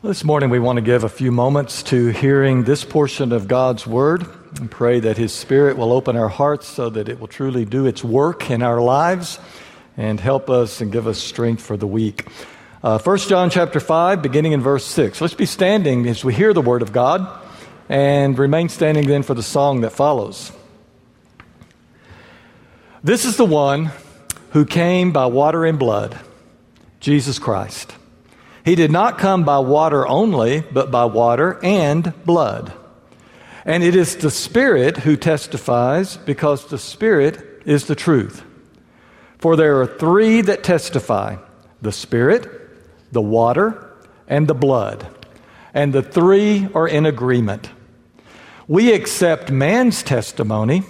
This morning, we want to give a few moments to hearing this portion of God's Word and pray that His Spirit will open our hearts so that it will truly do its work in our lives and help us and give us strength for the week. Uh, 1 John chapter 5, beginning in verse 6. Let's be standing as we hear the Word of God and remain standing then for the song that follows. This is the one who came by water and blood, Jesus Christ. He did not come by water only, but by water and blood. And it is the Spirit who testifies, because the Spirit is the truth. For there are three that testify the Spirit, the water, and the blood. And the three are in agreement. We accept man's testimony,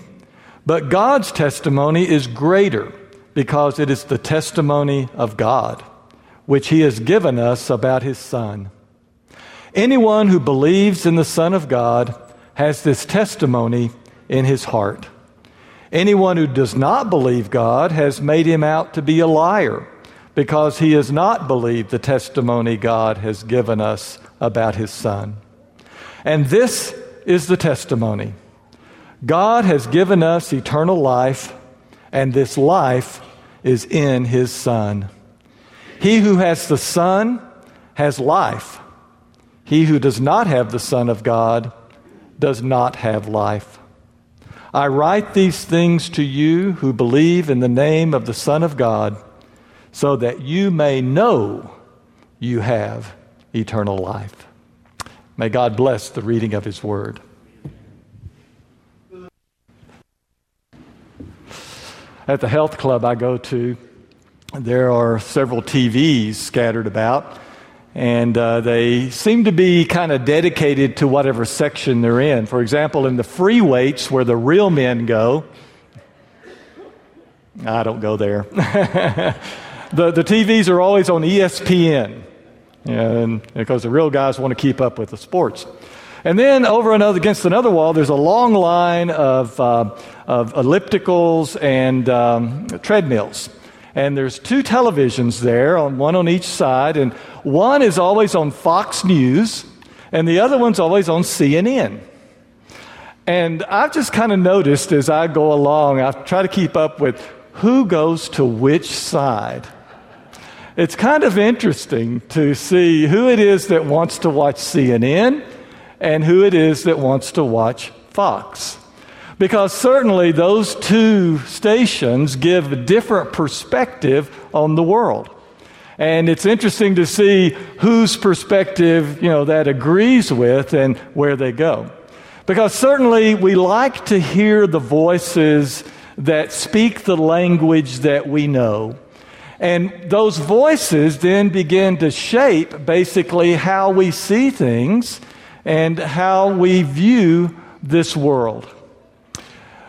but God's testimony is greater because it is the testimony of God which he has given us about his Son. Anyone who believes in the Son of God has this testimony in his heart. Anyone who does not believe God has made him out to be a liar because he has not believed the testimony God has given us about his Son. And this is the testimony God has given us eternal life, and this life is in his Son. He who has the Son has life. He who does not have the Son of God does not have life. I write these things to you who believe in the name of the Son of God, so that you may know you have eternal life. May God bless the reading of His Word. At the health club I go to, there are several TVs scattered about, and uh, they seem to be kind of dedicated to whatever section they're in. For example, in the free weights where the real men go, I don't go there. the, the TVs are always on ESPN, and because the real guys want to keep up with the sports. And then over another, against another wall, there's a long line of, uh, of ellipticals and um, treadmills and there's two televisions there, on one on each side, and one is always on Fox News, and the other one's always on CNN. And I've just kind of noticed as I go along, I try to keep up with who goes to which side. It's kind of interesting to see who it is that wants to watch CNN and who it is that wants to watch Fox. Because certainly those two stations give a different perspective on the world. And it's interesting to see whose perspective, you know, that agrees with and where they go. Because certainly we like to hear the voices that speak the language that we know. And those voices then begin to shape basically how we see things and how we view this world.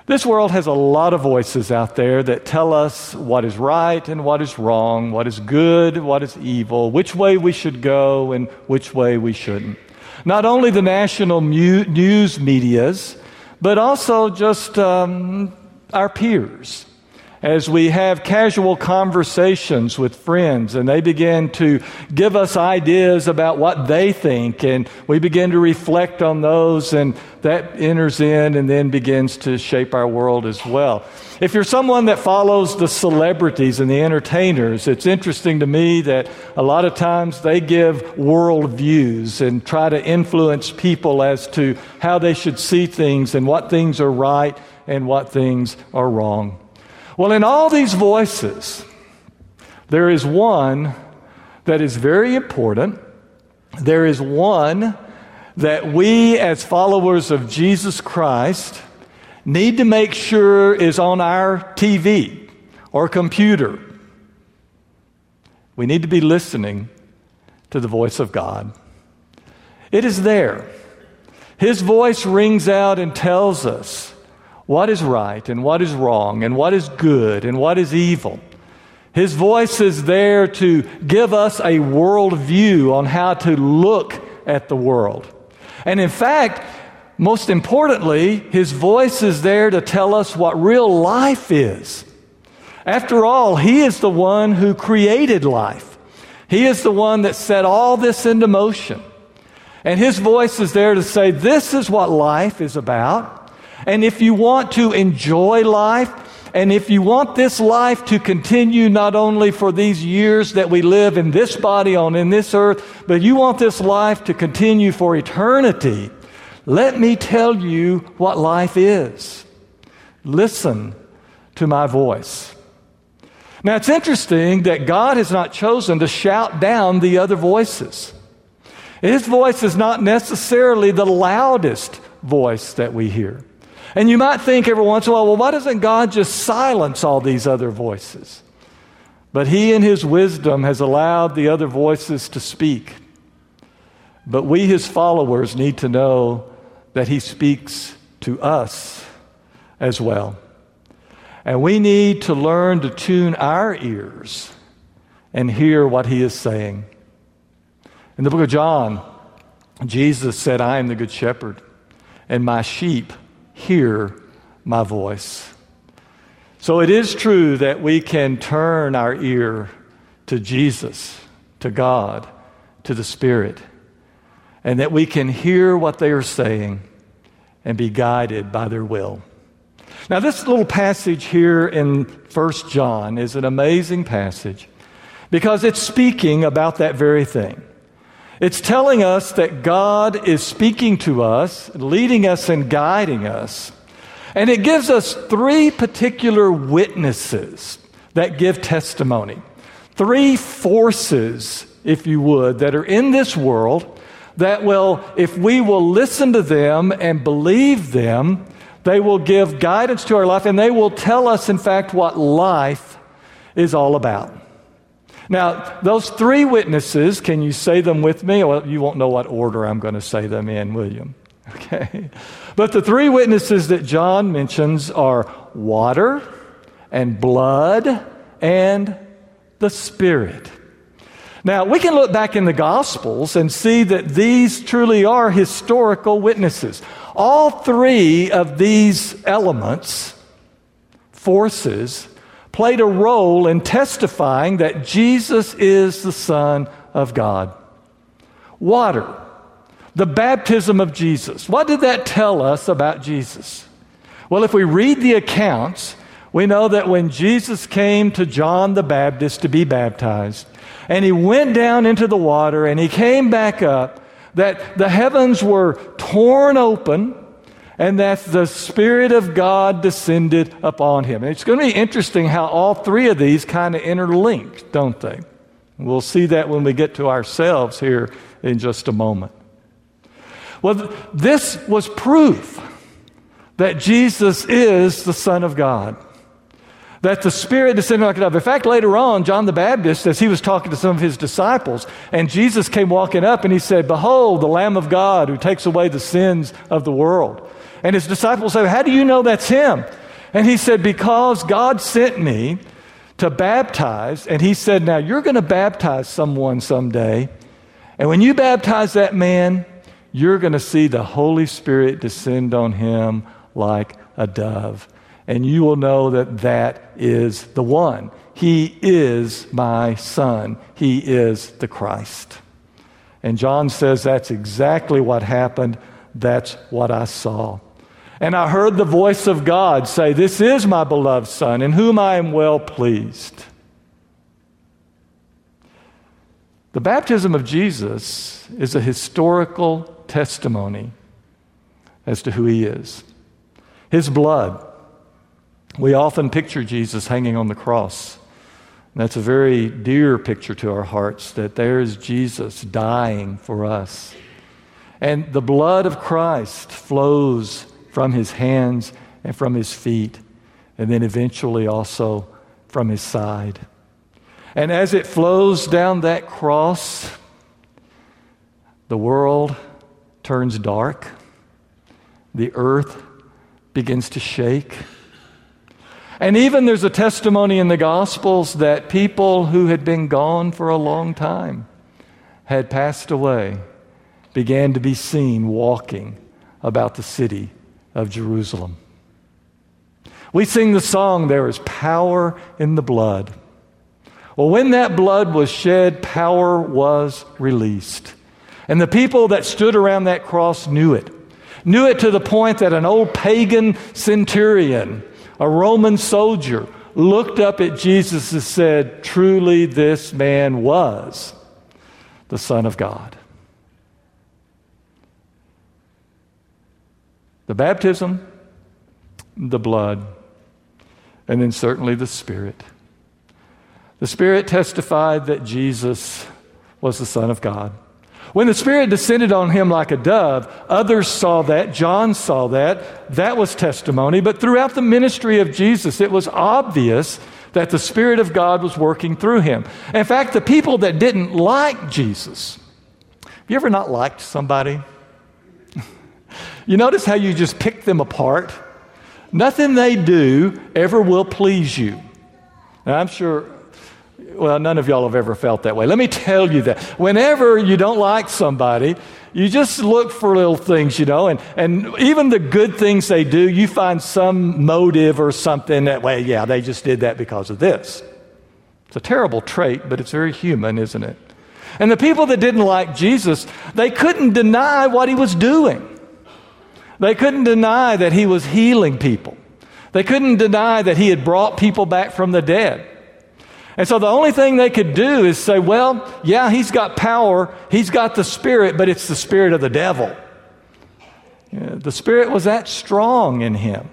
This world has a lot of voices out there that tell us what is right and what is wrong, what is good, what is evil, which way we should go and which way we shouldn't. Not only the national news medias, but also just um, our peers as we have casual conversations with friends and they begin to give us ideas about what they think and we begin to reflect on those and that enters in and then begins to shape our world as well. If you're someone that follows the celebrities and the entertainers, it's interesting to me that a lot of times they give world views and try to influence people as to how they should see things and what things are right and what things are wrong. Well, in all these voices, there is one that is very important. There is one that we, as followers of Jesus Christ, need to make sure is on our TV or computer. We need to be listening to the voice of God. It is there. His voice rings out and tells us what is right and what is wrong and what is good and what is evil. His voice is there to give us a worldview on how to look at the world. And in fact, most importantly, his voice is there to tell us what real life is. After all, he is the one who created life. He is the one that set all this into motion. And his voice is there to say, This is what life is about. And if you want to enjoy life, and if you want this life to continue not only for these years that we live in this body on in this earth, but you want this life to continue for eternity, let me tell you what life is. Listen to my voice. Now it's interesting that God has not chosen to shout down the other voices. His voice is not necessarily the loudest voice that we hear. And you might think every once in a while, well, why doesn't God just silence all these other voices? But He, in His wisdom, has allowed the other voices to speak. But we, His followers, need to know that He speaks to us as well. And we need to learn to tune our ears and hear what He is saying. In the book of John, Jesus said, I am the good shepherd, and my sheep hear my voice. So it is true that we can turn our ear to Jesus, to God, to the Spirit, and that we can hear what they are saying and be guided by their will. Now, this little passage here in 1 John is an amazing passage because it's speaking about that very thing. It's telling us that God is speaking to us, leading us, and guiding us. And it gives us three particular witnesses that give testimony. Three forces, if you would, that are in this world that will, if we will listen to them and believe them, they will give guidance to our life and they will tell us, in fact, what life is all about. Now, those three witnesses, can you say them with me? Well, you won't know what order I'm going to say them in, William. Okay. But the three witnesses that John mentions are water and blood and the Spirit. Now, we can look back in the Gospels and see that these truly are historical witnesses. All three of these elements, forces, played a role in testifying that Jesus is the Son of God. Water, the baptism of Jesus. What did that tell us about Jesus? Well, if we read the accounts, we know that when Jesus came to John the Baptist to be baptized, and he went down into the water and he came back up, that the heavens were torn open and that the Spirit of God descended upon him. And it's going to be interesting how all three of these kind of interlink, don't they? We'll see that when we get to ourselves here in just a moment. Well, this was proof that Jesus is the Son of God. That the Spirit descended like a dove. In fact, later on, John the Baptist, as he was talking to some of his disciples, and Jesus came walking up and he said, Behold, the Lamb of God who takes away the sins of the world. And his disciples said, How do you know that's him? And he said, Because God sent me to baptize. And he said, Now you're going to baptize someone someday. And when you baptize that man, you're going to see the Holy Spirit descend on him like a dove. And you will know that that is the one. He is my son. He is the Christ. And John says that's exactly what happened. That's what I saw. And I heard the voice of God say, This is my beloved Son, in whom I am well pleased. The baptism of Jesus is a historical testimony as to who he is. His blood. We often picture Jesus hanging on the cross. that's a very dear picture to our hearts that there's Jesus dying for us. And the blood of Christ flows from his hands and from his feet, and then eventually also from his side. And as it flows down that cross, the world turns dark, the earth begins to shake. And even there's a testimony in the Gospels that people who had been gone for a long time had passed away, began to be seen walking about the city of Jerusalem. We sing the song, There is Power in the Blood. Well, when that blood was shed, power was released. And the people that stood around that cross knew it. Knew it to the point that an old pagan centurion, a Roman soldier, looked up at Jesus and said, Truly, this man was the Son of God. The baptism, the blood, and then certainly the Spirit. The Spirit testified that Jesus was the Son of God. When the Spirit descended on him like a dove, others saw that. John saw that. That was testimony. But throughout the ministry of Jesus, it was obvious that the Spirit of God was working through him. In fact, the people that didn't like Jesus, have you ever not liked somebody? You notice how you just pick them apart? Nothing they do ever will please you. And I'm sure well, none of y'all have ever felt that way. Let me tell you that. Whenever you don't like somebody, you just look for little things, you know, and, and even the good things they do, you find some motive or something that, well, yeah, they just did that because of this. It's a terrible trait, but it's very human, isn't it? And the people that didn't like Jesus, they couldn't deny what he was doing. They couldn't deny that he was healing people. They couldn't deny that he had brought people back from the dead. And so the only thing they could do is say, well, yeah, he's got power, he's got the Spirit, but it's the Spirit of the devil. the Spirit was that strong in him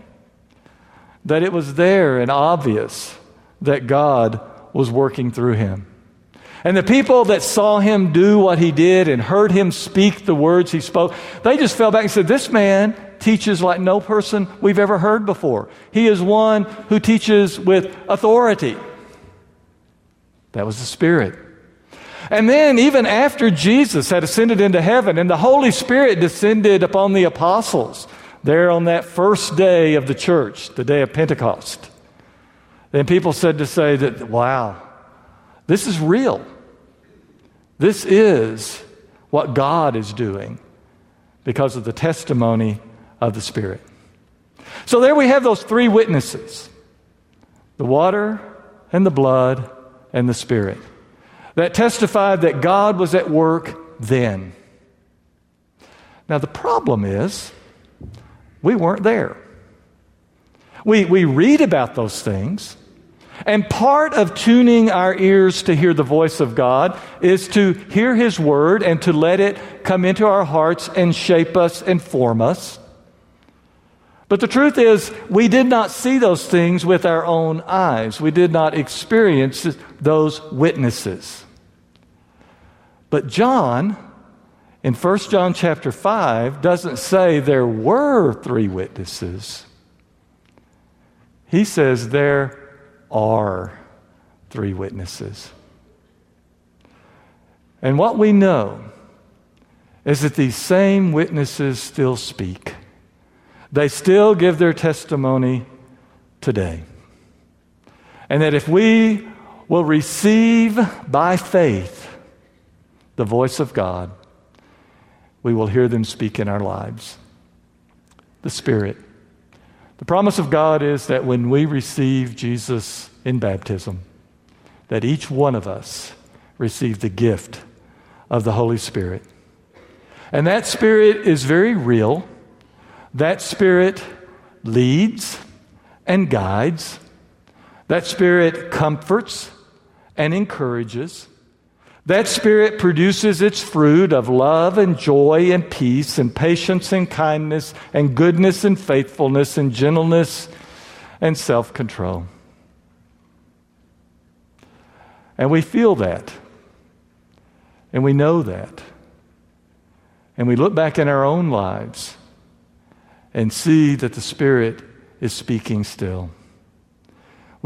that it was there and obvious that God was working through him. And the people that saw him do what he did and heard him speak the words he spoke, they just fell back and said, This man teaches like no person we've ever heard before. He is one who teaches with authority. That was the Spirit. And then, even after Jesus had ascended into heaven and the Holy Spirit descended upon the apostles there on that first day of the church, the day of Pentecost, then people said to say that, wow, this is real. This is what God is doing because of the testimony of the Spirit. So there we have those three witnesses the water and the blood and the Spirit that testified that God was at work then. Now, the problem is, we weren't there. We, we read about those things, and part of tuning our ears to hear the voice of God is to hear His word and to let it come into our hearts and shape us and form us. But the truth is, we did not see those things with our own eyes. We did not experience those witnesses. But John, in 1 John chapter 5, doesn't say there were three witnesses. He says there are three witnesses. And what we know is that these same witnesses still speak. They still give their testimony today. And that if we will receive by faith the voice of God, we will hear them speak in our lives. The Spirit. The promise of God is that when we receive Jesus in baptism, that each one of us receive the gift of the Holy Spirit. And that Spirit is very real. That Spirit leads and guides. That Spirit comforts and encourages. That Spirit produces its fruit of love and joy and peace and patience and kindness and goodness and faithfulness and gentleness and self control. And we feel that. And we know that. And we look back in our own lives and see that the Spirit is speaking still.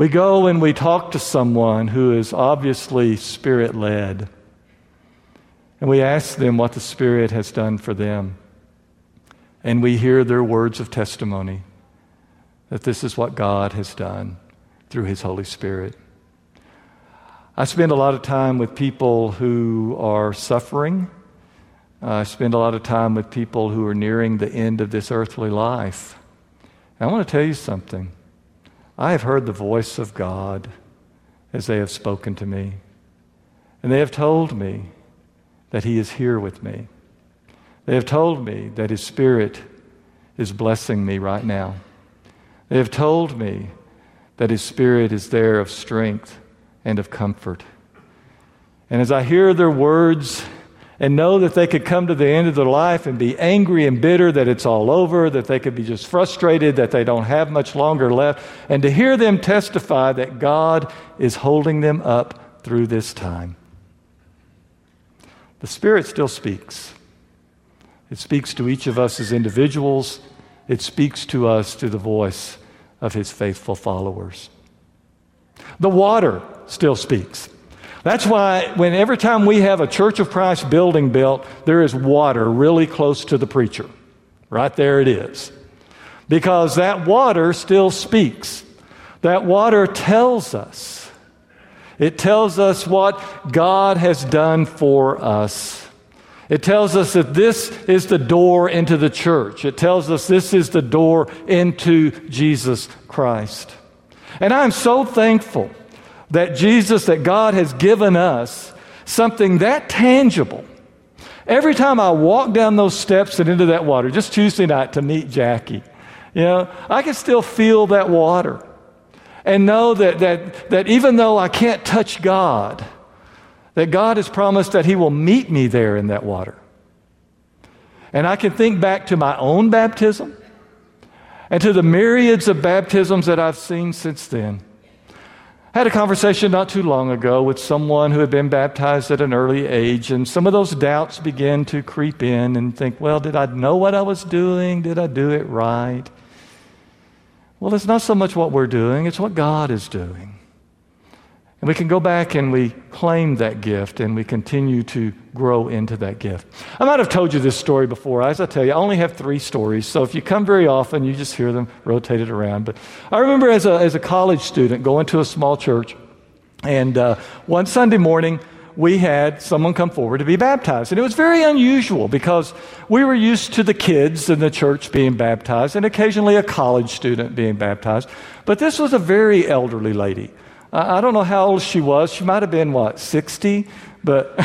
We go and we talk to someone who is obviously Spirit led, and we ask them what the Spirit has done for them. And we hear their words of testimony that this is what God has done through His Holy Spirit. I spend a lot of time with people who are suffering I spend a lot of time with people who are nearing the end of this earthly life. And I want to tell you something. I have heard the voice of God as they have spoken to me. And they have told me that He is here with me. They have told me that His Spirit is blessing me right now. They have told me that His Spirit is there of strength and of comfort. And as I hear their words and know that they could come to the end of their life and be angry and bitter that it's all over, that they could be just frustrated that they don't have much longer left, and to hear them testify that God is holding them up through this time. The Spirit still speaks. It speaks to each of us as individuals, it speaks to us through the voice of His faithful followers. The water still speaks. That's why when every time we have a Church of Christ building built, there is water really close to the preacher. Right there it is. Because that water still speaks. That water tells us. It tells us what God has done for us. It tells us that this is the door into the church. It tells us this is the door into Jesus Christ. And I'm so thankful that Jesus, that God has given us something that tangible. Every time I walk down those steps and into that water, just Tuesday night to meet Jackie, you know, I can still feel that water and know that, that, that even though I can't touch God, that God has promised that He will meet me there in that water. And I can think back to my own baptism and to the myriads of baptisms that I've seen since then. I had a conversation not too long ago with someone who had been baptized at an early age, and some of those doubts began to creep in and think, well, did I know what I was doing? Did I do it right? Well, it's not so much what we're doing, it's what God is doing. And we can go back and we claim that gift and we continue to grow into that gift. I might have told you this story before. As I tell you, I only have three stories. So if you come very often, you just hear them rotated around. But I remember as a, as a college student going to a small church, and uh, one Sunday morning, we had someone come forward to be baptized. And it was very unusual because we were used to the kids in the church being baptized and occasionally a college student being baptized. But this was a very elderly lady. I don't know how old she was. She might have been, what, 60? But.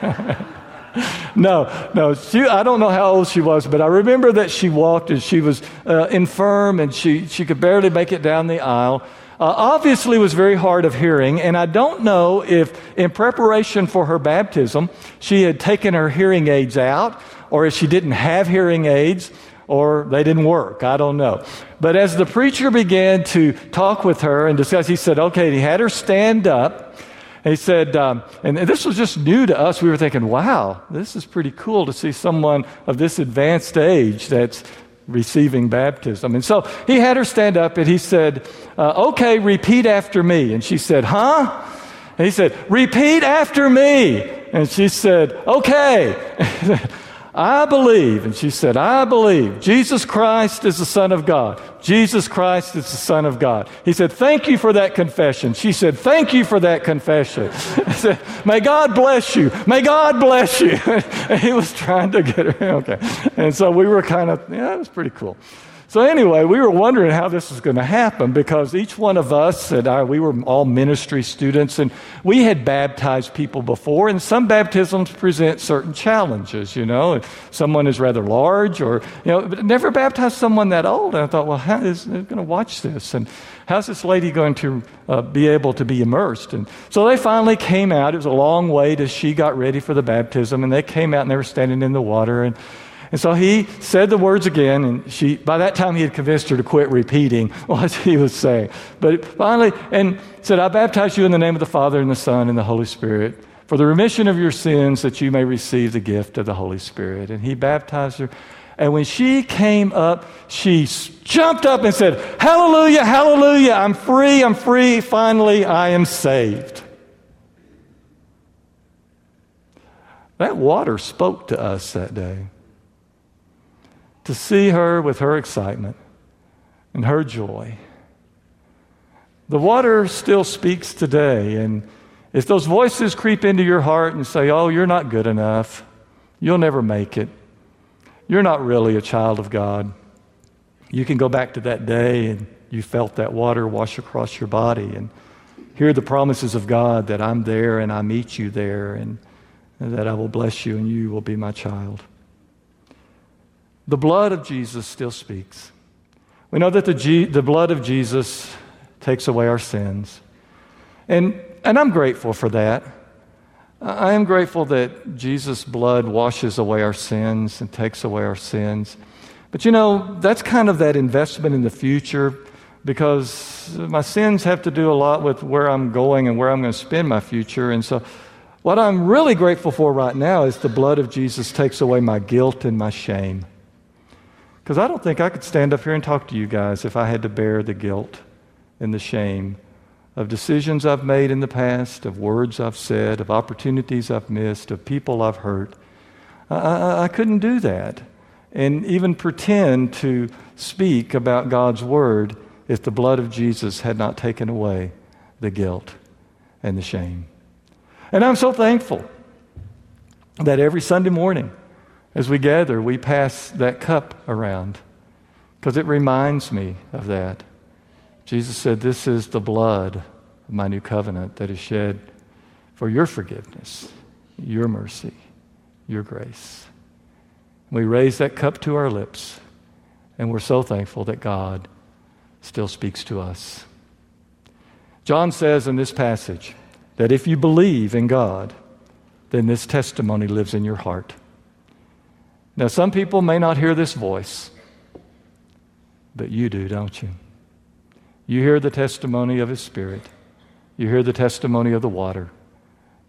no, no. She, I don't know how old she was, but I remember that she walked and she was uh, infirm and she, she could barely make it down the aisle. Uh, obviously was very hard of hearing, and I don't know if in preparation for her baptism she had taken her hearing aids out or if she didn't have hearing aids or they didn't work. I don't know. But as the preacher began to talk with her and discuss, he said, okay, he had her stand up. And he said, um, and this was just new to us. We were thinking, wow, this is pretty cool to see someone of this advanced age that's receiving baptism. And so he had her stand up and he said, uh, okay, repeat after me. And she said, huh? And he said, repeat after me. And she said, okay. I believe. And she said, I believe Jesus Christ is the Son of God. Jesus Christ is the Son of God. He said, Thank you for that confession. She said, Thank you for that confession. I said, May God bless you. May God bless you. he was trying to get her. Okay. And so we were kind of, yeah, it was pretty cool. So, anyway, we were wondering how this was going to happen because each one of us, and I, we were all ministry students, and we had baptized people before, and some baptisms present certain challenges, you know. If Someone is rather large, or, you know, but never baptized someone that old. And I thought, well, how is going to watch this? And how's this lady going to uh, be able to be immersed? And so they finally came out. It was a long wait as she got ready for the baptism, and they came out and they were standing in the water. and and so he said the words again, and she, by that time he had convinced her to quit repeating what he was saying. But finally, and said, I baptize you in the name of the Father and the Son and the Holy Spirit for the remission of your sins that you may receive the gift of the Holy Spirit. And he baptized her. And when she came up, she jumped up and said, Hallelujah, hallelujah, I'm free, I'm free, finally I am saved. That water spoke to us that day to see her with her excitement and her joy. The water still speaks today, and if those voices creep into your heart and say, Oh, you're not good enough, you'll never make it, you're not really a child of God, you can go back to that day and you felt that water wash across your body and hear the promises of God that I'm there and I meet you there and that I will bless you and you will be my child. The blood of Jesus still speaks. We know that the, G- the blood of Jesus takes away our sins. And, and I'm grateful for that. I am grateful that Jesus' blood washes away our sins and takes away our sins. But you know, that's kind of that investment in the future because my sins have to do a lot with where I'm going and where I'm going to spend my future. And so, what I'm really grateful for right now is the blood of Jesus takes away my guilt and my shame. Because I don't think I could stand up here and talk to you guys if I had to bear the guilt and the shame of decisions I've made in the past, of words I've said, of opportunities I've missed, of people I've hurt. I, I, I couldn't do that and even pretend to speak about God's word if the blood of Jesus had not taken away the guilt and the shame. And I'm so thankful that every Sunday morning, as we gather, we pass that cup around because it reminds me of that. Jesus said, This is the blood of my new covenant that is shed for your forgiveness, your mercy, your grace. We raise that cup to our lips, and we're so thankful that God still speaks to us. John says in this passage that if you believe in God, then this testimony lives in your heart. Now, some people may not hear this voice, but you do, don't you? You hear the testimony of His Spirit, you hear the testimony of the water,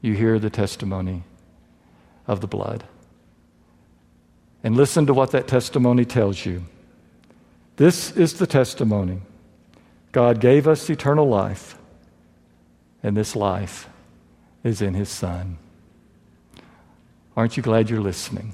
you hear the testimony of the blood. And listen to what that testimony tells you. This is the testimony God gave us eternal life, and this life is in His Son. Aren't you glad you're listening?